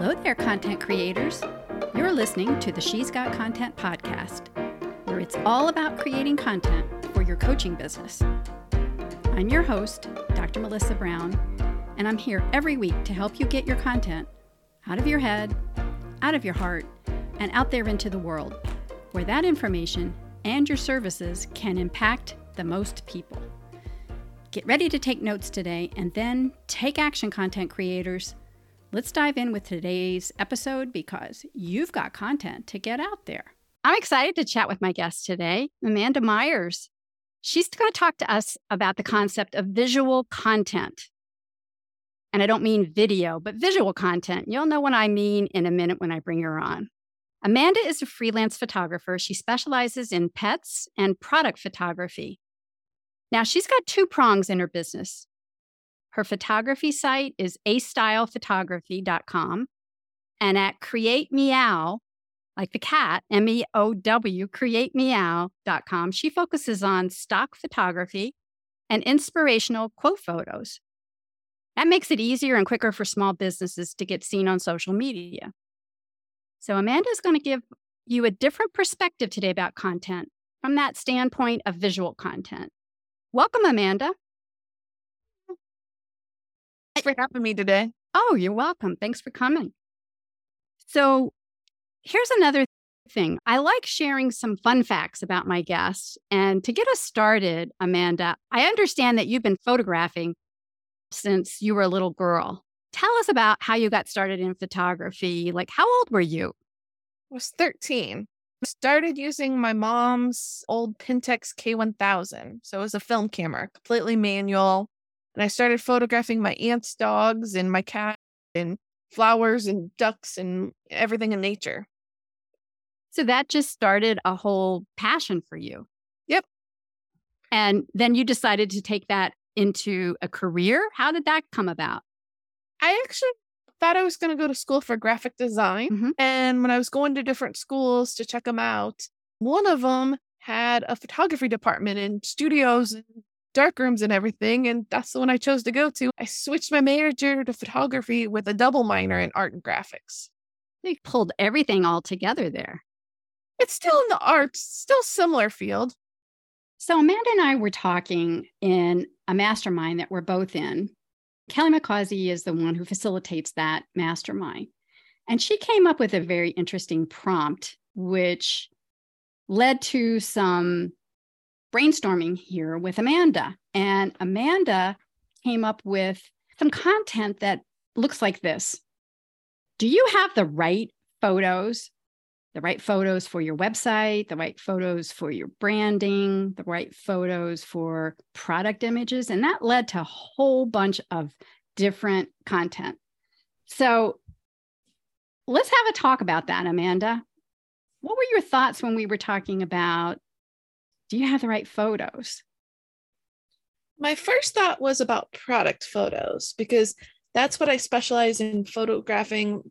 Hello there, content creators. You're listening to the She's Got Content podcast, where it's all about creating content for your coaching business. I'm your host, Dr. Melissa Brown, and I'm here every week to help you get your content out of your head, out of your heart, and out there into the world, where that information and your services can impact the most people. Get ready to take notes today and then take action, content creators. Let's dive in with today's episode because you've got content to get out there. I'm excited to chat with my guest today, Amanda Myers. She's going to talk to us about the concept of visual content. And I don't mean video, but visual content. You'll know what I mean in a minute when I bring her on. Amanda is a freelance photographer. She specializes in pets and product photography. Now, she's got two prongs in her business. Her photography site is astylephotography.com. And at Create Meow, like the cat, M E O W, createmeow.com, she focuses on stock photography and inspirational quote photos. That makes it easier and quicker for small businesses to get seen on social media. So, Amanda is going to give you a different perspective today about content from that standpoint of visual content. Welcome, Amanda. Thanks for having me today. Oh, you're welcome. Thanks for coming. So, here's another thing. I like sharing some fun facts about my guests. And to get us started, Amanda, I understand that you've been photographing since you were a little girl. Tell us about how you got started in photography. Like, how old were you? I was 13 started using my mom's old Pentax K1000. So it was a film camera, completely manual. And I started photographing my aunt's dogs and my cat and flowers and ducks and everything in nature. So that just started a whole passion for you. Yep. And then you decided to take that into a career. How did that come about? I actually thought I was going to go to school for graphic design. Mm-hmm. And when I was going to different schools to check them out, one of them had a photography department and studios and dark rooms and everything. And that's the one I chose to go to. I switched my major to photography with a double minor in art and graphics. They pulled everything all together there. It's still in the arts, still similar field. So Amanda and I were talking in a mastermind that we're both in Kelly McCausey is the one who facilitates that mastermind. And she came up with a very interesting prompt, which led to some brainstorming here with Amanda. And Amanda came up with some content that looks like this Do you have the right photos? The right photos for your website, the right photos for your branding, the right photos for product images. And that led to a whole bunch of different content. So let's have a talk about that, Amanda. What were your thoughts when we were talking about do you have the right photos? My first thought was about product photos because that's what I specialize in photographing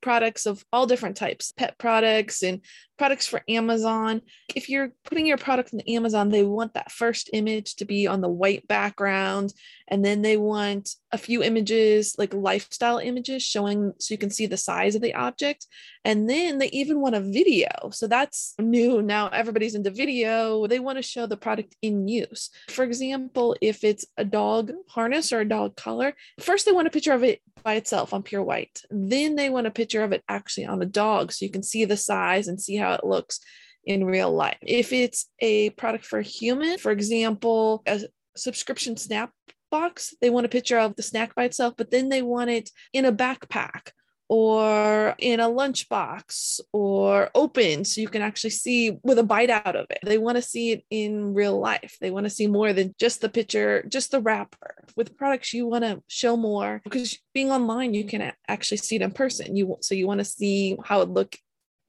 products of all different types pet products and products for Amazon. If you're putting your product on Amazon, they want that first image to be on the white background. And then they want a few images, like lifestyle images, showing so you can see the size of the object. And then they even want a video. So that's new. Now everybody's into video. They want to show the product in use. For example, if it's a dog harness or a dog collar, first they want a picture of it by itself on pure white. Then they want a picture of it actually on a dog so you can see the size and see how it looks in real life. If it's a product for a human, for example, a subscription snap box, they want a picture of the snack by itself, but then they want it in a backpack or in a lunchbox or open so you can actually see with a bite out of it. They want to see it in real life. They want to see more than just the picture, just the wrapper. With products, you want to show more because being online, you can actually see it in person. You so you want to see how it look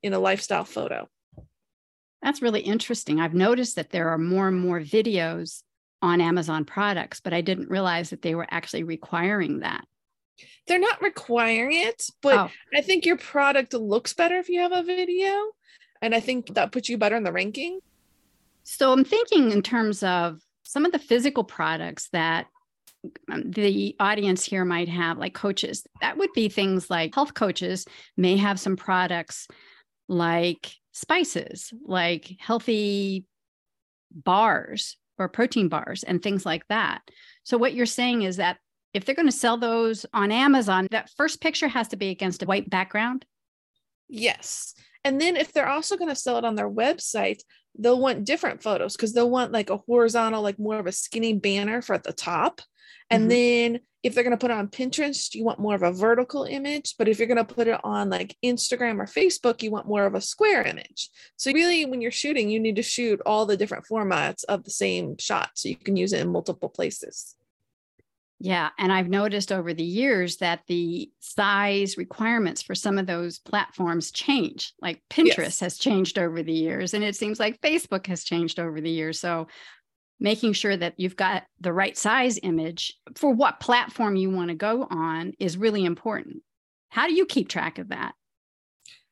in a lifestyle photo. That's really interesting. I've noticed that there are more and more videos on Amazon products, but I didn't realize that they were actually requiring that. They're not requiring it, but oh. I think your product looks better if you have a video. And I think that puts you better in the ranking. So I'm thinking in terms of some of the physical products that um, the audience here might have, like coaches, that would be things like health coaches may have some products like spices, like healthy bars or protein bars and things like that. So, what you're saying is that if they're going to sell those on Amazon, that first picture has to be against a white background. Yes. And then if they're also going to sell it on their website, they'll want different photos because they'll want like a horizontal, like more of a skinny banner for at the top. And mm-hmm. then if they're going to put it on Pinterest, you want more of a vertical image. But if you're going to put it on like Instagram or Facebook, you want more of a square image. So, really, when you're shooting, you need to shoot all the different formats of the same shot so you can use it in multiple places. Yeah. And I've noticed over the years that the size requirements for some of those platforms change. Like Pinterest yes. has changed over the years, and it seems like Facebook has changed over the years. So making sure that you've got the right size image for what platform you want to go on is really important. How do you keep track of that?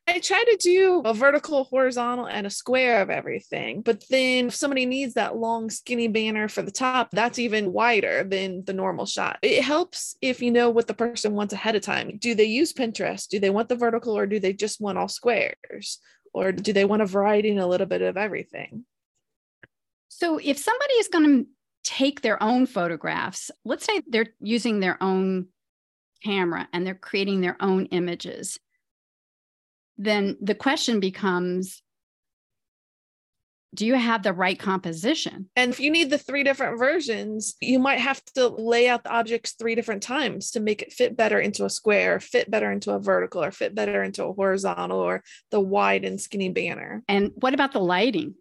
I try to do a vertical, horizontal, and a square of everything. But then if somebody needs that long, skinny banner for the top, that's even wider than the normal shot. It helps if you know what the person wants ahead of time. Do they use Pinterest? Do they want the vertical or do they just want all squares? Or do they want a variety and a little bit of everything? So if somebody is going to take their own photographs, let's say they're using their own camera and they're creating their own images then the question becomes do you have the right composition? And if you need the three different versions, you might have to lay out the objects three different times to make it fit better into a square, fit better into a vertical, or fit better into a horizontal, or the wide and skinny banner. And what about the lighting?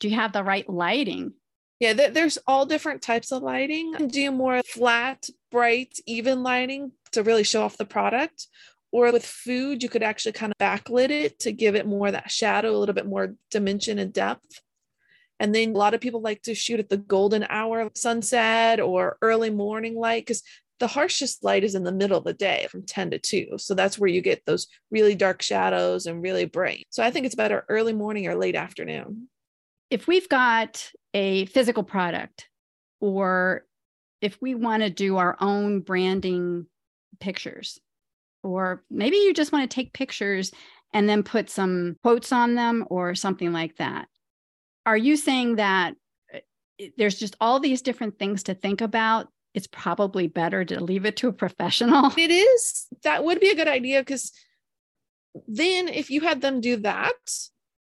Do you have the right lighting? Yeah, there's all different types of lighting. Do more flat, bright, even lighting to really show off the product? Or with food, you could actually kind of backlit it to give it more that shadow, a little bit more dimension and depth. And then a lot of people like to shoot at the golden hour sunset or early morning light because the harshest light is in the middle of the day from 10 to 2. So that's where you get those really dark shadows and really bright. So I think it's better early morning or late afternoon. If we've got a physical product or if we want to do our own branding pictures, or maybe you just want to take pictures and then put some quotes on them or something like that. Are you saying that uh, there's just all these different things to think about? It's probably better to leave it to a professional. It is. That would be a good idea because then if you had them do that,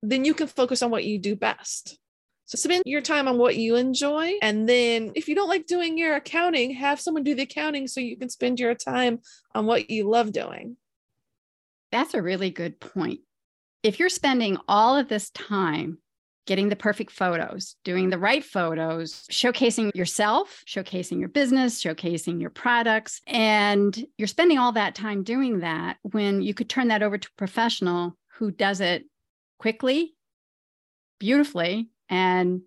then you can focus on what you do best. So spend your time on what you enjoy. And then if you don't like doing your accounting, have someone do the accounting so you can spend your time on what you love doing. That's a really good point. If you're spending all of this time getting the perfect photos, doing the right photos, showcasing yourself, showcasing your business, showcasing your products, and you're spending all that time doing that when you could turn that over to a professional who does it quickly, beautifully, and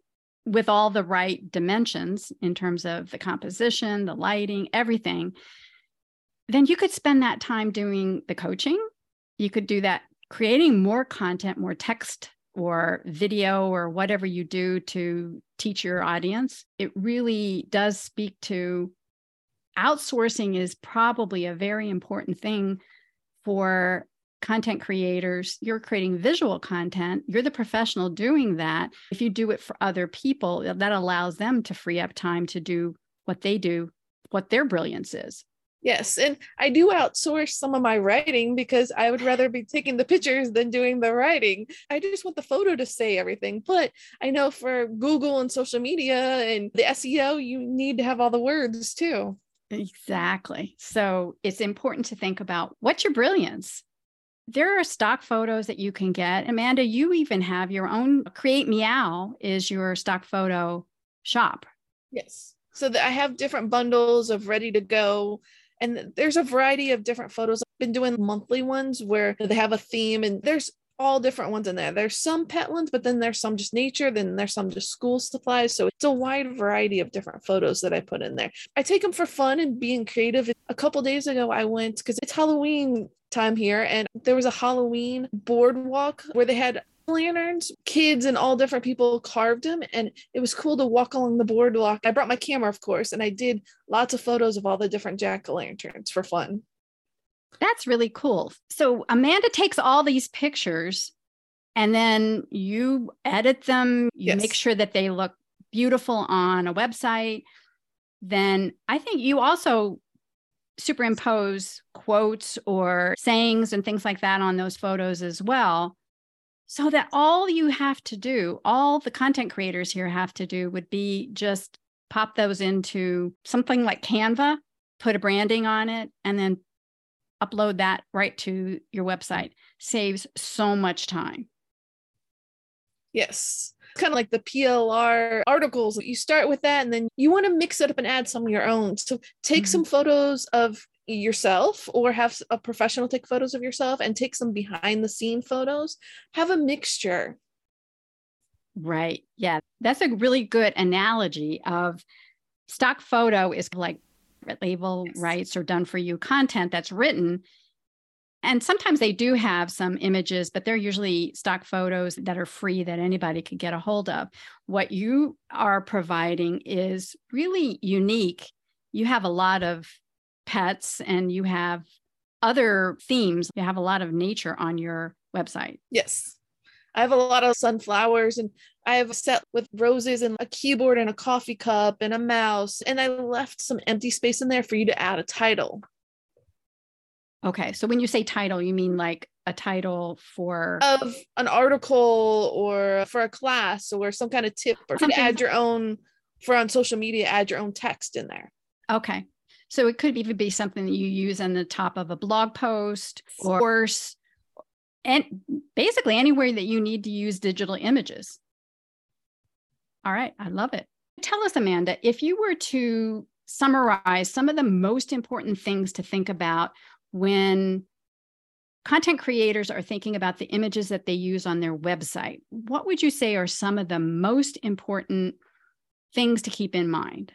with all the right dimensions in terms of the composition, the lighting, everything, then you could spend that time doing the coaching. You could do that creating more content, more text or video or whatever you do to teach your audience. It really does speak to outsourcing is probably a very important thing for content creators, you're creating visual content, you're the professional doing that. If you do it for other people, that allows them to free up time to do what they do, what their brilliance is. Yes. And I do outsource some of my writing because I would rather be taking the pictures than doing the writing. I just want the photo to say everything. But I know for Google and social media and the SEO, you need to have all the words too. Exactly. So it's important to think about what's your brilliance? There are stock photos that you can get. Amanda, you even have your own Create Meow is your stock photo shop. Yes. So I have different bundles of ready to go. And there's a variety of different photos. I've been doing monthly ones where they have a theme and there's all different ones in there. There's some pet ones, but then there's some just nature, then there's some just school supplies. So it's a wide variety of different photos that I put in there. I take them for fun and being creative. A couple days ago, I went because it's Halloween time here and there was a Halloween boardwalk where they had lanterns. Kids and all different people carved them, and it was cool to walk along the boardwalk. I brought my camera, of course, and I did lots of photos of all the different jack o' lanterns for fun. That's really cool. So Amanda takes all these pictures and then you edit them, you Yes. make sure that they look beautiful on a website. Then I think you also superimpose quotes or sayings and things like that on those photos as well. So that all you have to do, all the content creators here have to do would be just pop those into something like Canva, put a branding on it, and then upload that right to your website. Saves so much time. Yes. Kind of like the PLR articles. You start with that and then you want to mix it up and add some of your own. So take Mhm. some photos of yourself or have a professional take photos of yourself and take some behind the scene photos. Have a mixture. Right. Yeah. That's a really good analogy of stock photo is like label Yes. rights or done for you content that's written. And sometimes they do have some images, but they're usually stock photos that are free that anybody could get a hold of. What you are providing is really unique. You have a lot of pets and you have other themes. You have a lot of nature on your website. Yes. I have a lot of sunflowers and I have a set with roses and a keyboard and a coffee cup and a mouse. And I left some empty space in there for you to add a title Okay. So when you say title, you mean like a title for of an article or for a class or some kind of tip or Something- add your own for on social media, add your own text in there. okay. So it could even be something that you use on the top of a blog post or course, and basically anywhere that you need to use digital images. All right. I love it. Tell us, Amanda, if you were to summarize some of the most important things to think about when content creators are thinking about the images that they use on their website, what would you say are some of the most important things to keep in mind?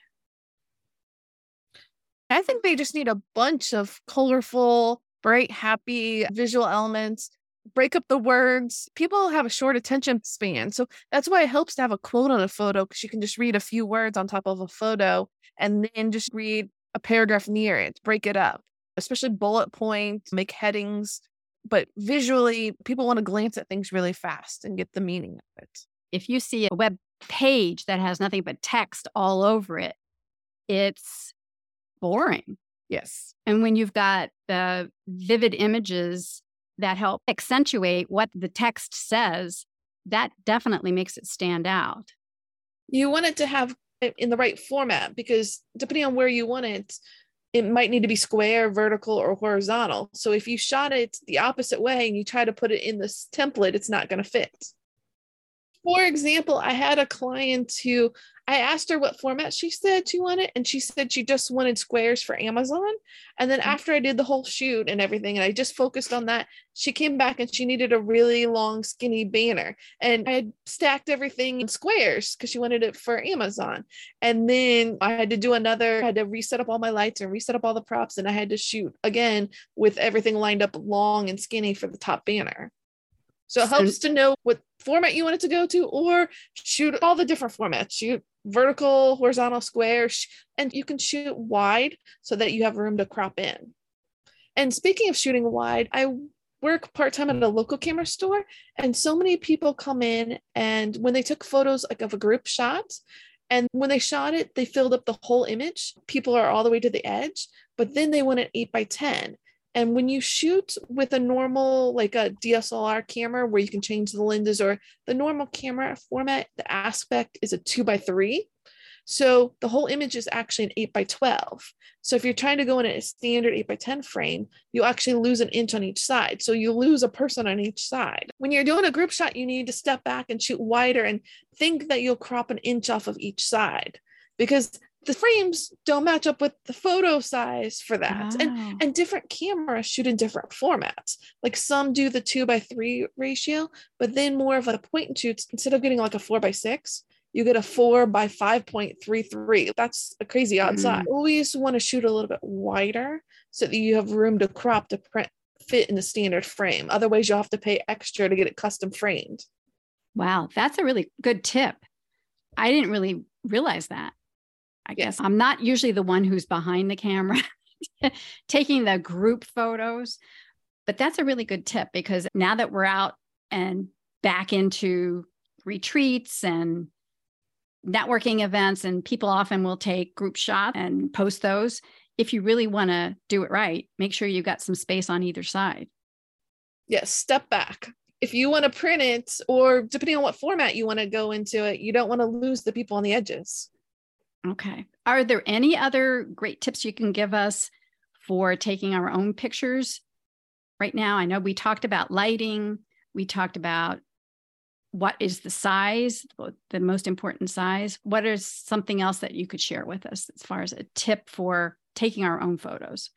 I think they just need a bunch of colorful, bright, happy visual elements. Break up the words. People have a short attention span. So that's why it helps to have a quote on a photo because you can just read a few words on top of a photo and then just read a paragraph near it, break it up, especially bullet points, make headings. But visually, people want to glance at things really fast and get the meaning of it. if you see a web page that has nothing but text all over it, it's boring. Yes. And when you've got the vivid images that help accentuate what the text says, that definitely makes it stand out. You want it to have in the right format because depending on where you want it, it might need to be square, vertical, or horizontal. So if you shot it the opposite way and you try to put it in this template, it's not going to fit. For example, I had a client who I asked her what format she said she wanted, and she said she just wanted squares for Amazon. And then mm-hmm. after I did the whole shoot and everything, and I just focused on that, she came back and she needed a really long, skinny banner. And I had stacked everything in squares because she wanted it for Amazon. And then I had to do another, I had to reset up all my lights and reset up all the props, and I had to shoot again with everything lined up long and skinny for the top banner. So it helps to know what format you want it to go to, or shoot all the different formats. Shoot vertical, horizontal, square, and you can shoot wide so that you have room to crop in. And speaking of shooting wide, I work part time at a local camera store, and so many people come in and when they took photos like of a group shot, and when they shot it, they filled up the whole image. People are all the way to the edge, but then they went at eight by 10. And when you shoot with a normal, like a DSLR camera where you can change the lenses or the normal camera format, the aspect is a two by three. So the whole image is actually an eight by 12. So if you're trying to go in a standard eight by 10 frame, you actually lose an inch on each side. So you lose a person on each side. When you're doing a group shot, you need to step back and shoot wider and think that you'll crop an inch off of each side because the frames don't match up with the photo size for that. And Wow. and different cameras shoot in different formats. Like some do the two by three ratio, but then more of a point and shoots, instead of getting like a four by six, you get a four by 5.33. That's a crazy odd Mm. size. Always want to shoot a little bit wider so that you have room to crop to print fit in the standard frame. Otherwise, you'll have to pay extra to get it custom framed. Wow, that's a really good tip. I didn't really realize that. I guess I'm not usually the one who's behind the camera taking the group photos, but that's a really good tip because now that we're out and back into retreats and networking events, and people often will take group shots and post those. If you really want to do it right, make sure you've got some space on either side. Yes, step back if you want to print it or depending on what format you want to go into it you don't want to lose the people on the edges okay. Are there any other great tips you can give us for taking our own pictures right now? I know we talked about lighting. We talked about what is the size the most important size. What is something else that you could share with us as far as a tip for taking our own photos?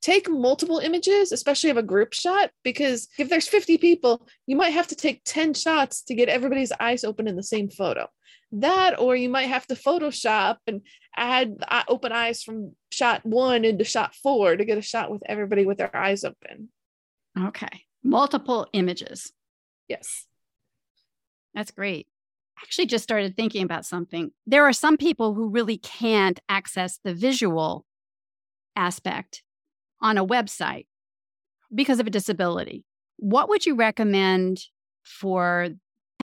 Take multiple images, especially of a group shot, because if there's 50 people, you might have to take 10 shots to get everybody's eyes open in the same photo. That, or you might have to Photoshop and add open eyes from shot one into shot four to get a shot with everybody with their eyes open. Okay. Multiple images. Yes. That's great. Actually, just started thinking about something. There are some people who really can't access the visual aspect on a website because of a disability, what would you recommend for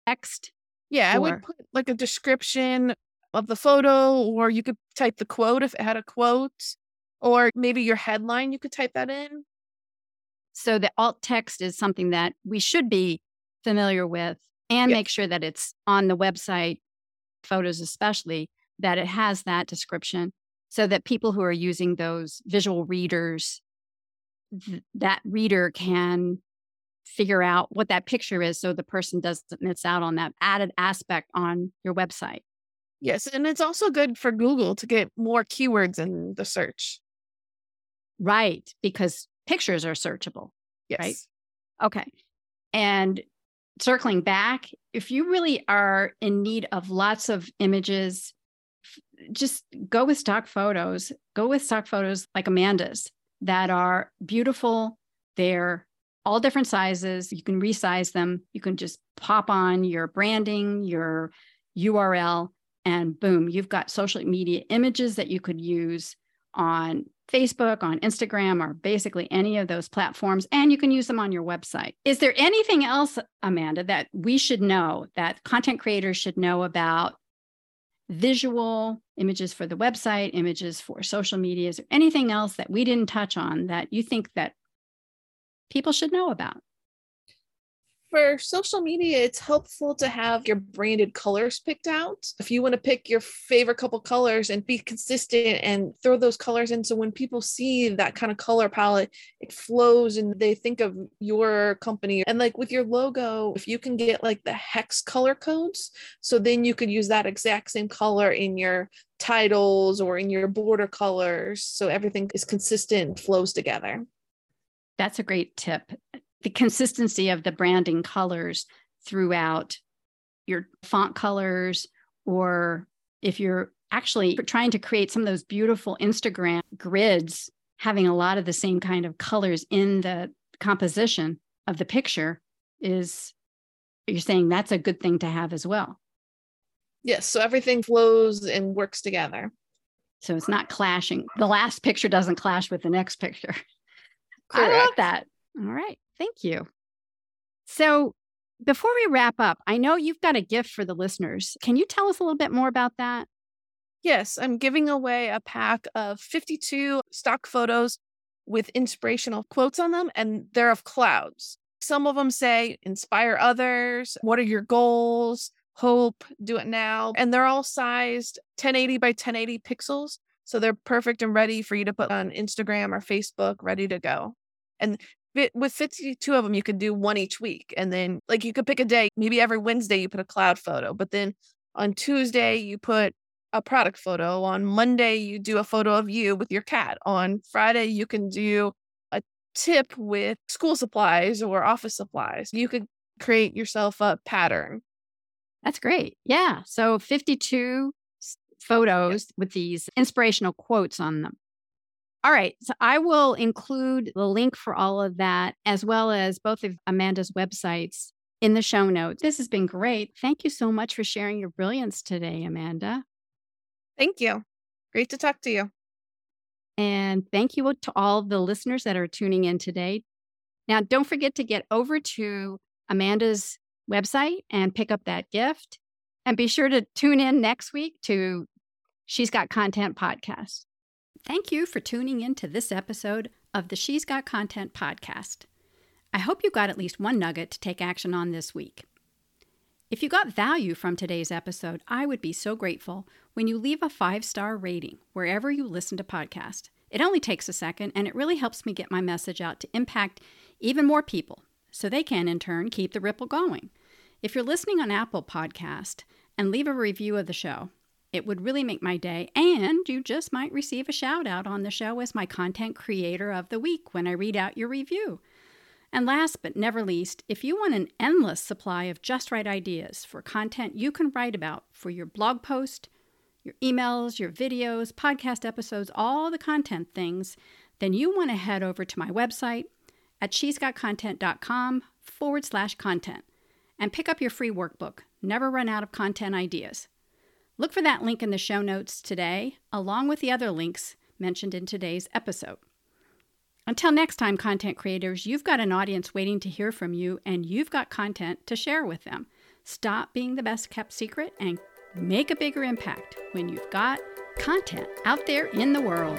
text? Yeah, I would put like a description of the photo, or you could type the quote if it had a quote, or maybe your headline, you could type that in. So the alt text is something that we should be familiar with and Yeah. make sure that it's on the website, photos especially, that it has that description so that people who are using those visual readers, th- that reader can figure out what that picture is so the person doesn't miss out on that added aspect on your website. Yes, and it's also good for Google to get more keywords in the search. Right. Because pictures are searchable. Yes. Okay. And circling back, if you really are in need of lots of images, just go with stock photos. Go with stock photos like Amanda's that are beautiful. They're all different sizes. You can resize them. You can just pop on your branding, your URL, and boom, you've got social media images that you could use on Facebook, on Instagram, or basically any of those platforms, and you can use them on your website. Is there anything else, Amanda, that we should know that content creators should know about visual images for the website, images for social media? Is there anything else that we didn't touch on that you think that people should know about? For social media, it's helpful to have your branded colors picked out. If you want to pick your favorite couple colors and be consistent and throw those colors in, so when people see that kind of color palette, it flows and they think of your company. And like with your logo, if you can get like the hex color codes, so then you could use that exact same color in your titles or in your border colors. So everything is consistent flows together. That's a great tip. The consistency of the branding colors throughout your font colors, or if you're actually trying to create some of those beautiful Instagram grids, having a lot of the same kind of colors in the composition of the picture is, you're saying that's a good thing to have as well. Yes. So everything flows and works together. So it's not clashing. The last picture doesn't clash with the next picture. I love that. All right. Thank you. So before we wrap up, I know you've got a gift for the listeners. Can you tell us a little bit more about that? Yes, I'm giving away a pack of 52 stock photos with inspirational quotes on them, and they're of clouds. Some of them say, inspire others. What are your goals? Hope, do it now. And they're all sized 1080 by 1080 pixels. So they're perfect and ready for you to put on Instagram or Facebook, ready to go. And with 52 of them, you could do one each week. And then, like, you could pick a day. Maybe every Wednesday you put a cloud photo, but then on Tuesday you put a product photo. On Monday, you do a photo of you with your cat. On Friday, you can do a tip with school supplies or office supplies. You could create yourself a pattern. That's great. Yeah. So 52 photos with these inspirational quotes on them. All right. So I will include the link for all of that, as well as both of Amanda's websites in the show notes. This has been great. Thank you so much for sharing your brilliance today, Amanda. Thank you. Great to talk to you. And thank you to all the listeners that are tuning in today. Now, don't forget to get over to Amanda's website and pick up that gift. And be sure to tune in next week to She's Got Content podcast. Thank you for tuning in to this episode of the She's Got Content podcast. I hope you got at least one nugget to take action on this week. If you got value from today's episode, I would be so grateful when you leave a five star rating wherever you listen to podcasts. It only takes a second and it really helps me get my message out to impact even more people so they can, in turn, keep the ripple going. If you're listening on Apple Podcast and leave a review of the show, it would really make my day, and you just might receive a shout out on the show as my content creator of the week when I read out your review. And last but never least, if you want an endless supply of just right ideas for content you can write about for your blog post, your emails, your videos, podcast episodes, all the content things, then you want to head over to my website at she'sgotcontent.com forward slash content and pick up your free workbook, Never Run Out of Content Ideas. Look for that link in the show notes today, along with the other links mentioned in today's episode. Until next time, content creators, you've got an audience waiting to hear from you, and you've got content to share with them. Stop being the best kept secret and make a bigger impact when you've got content out there in the world.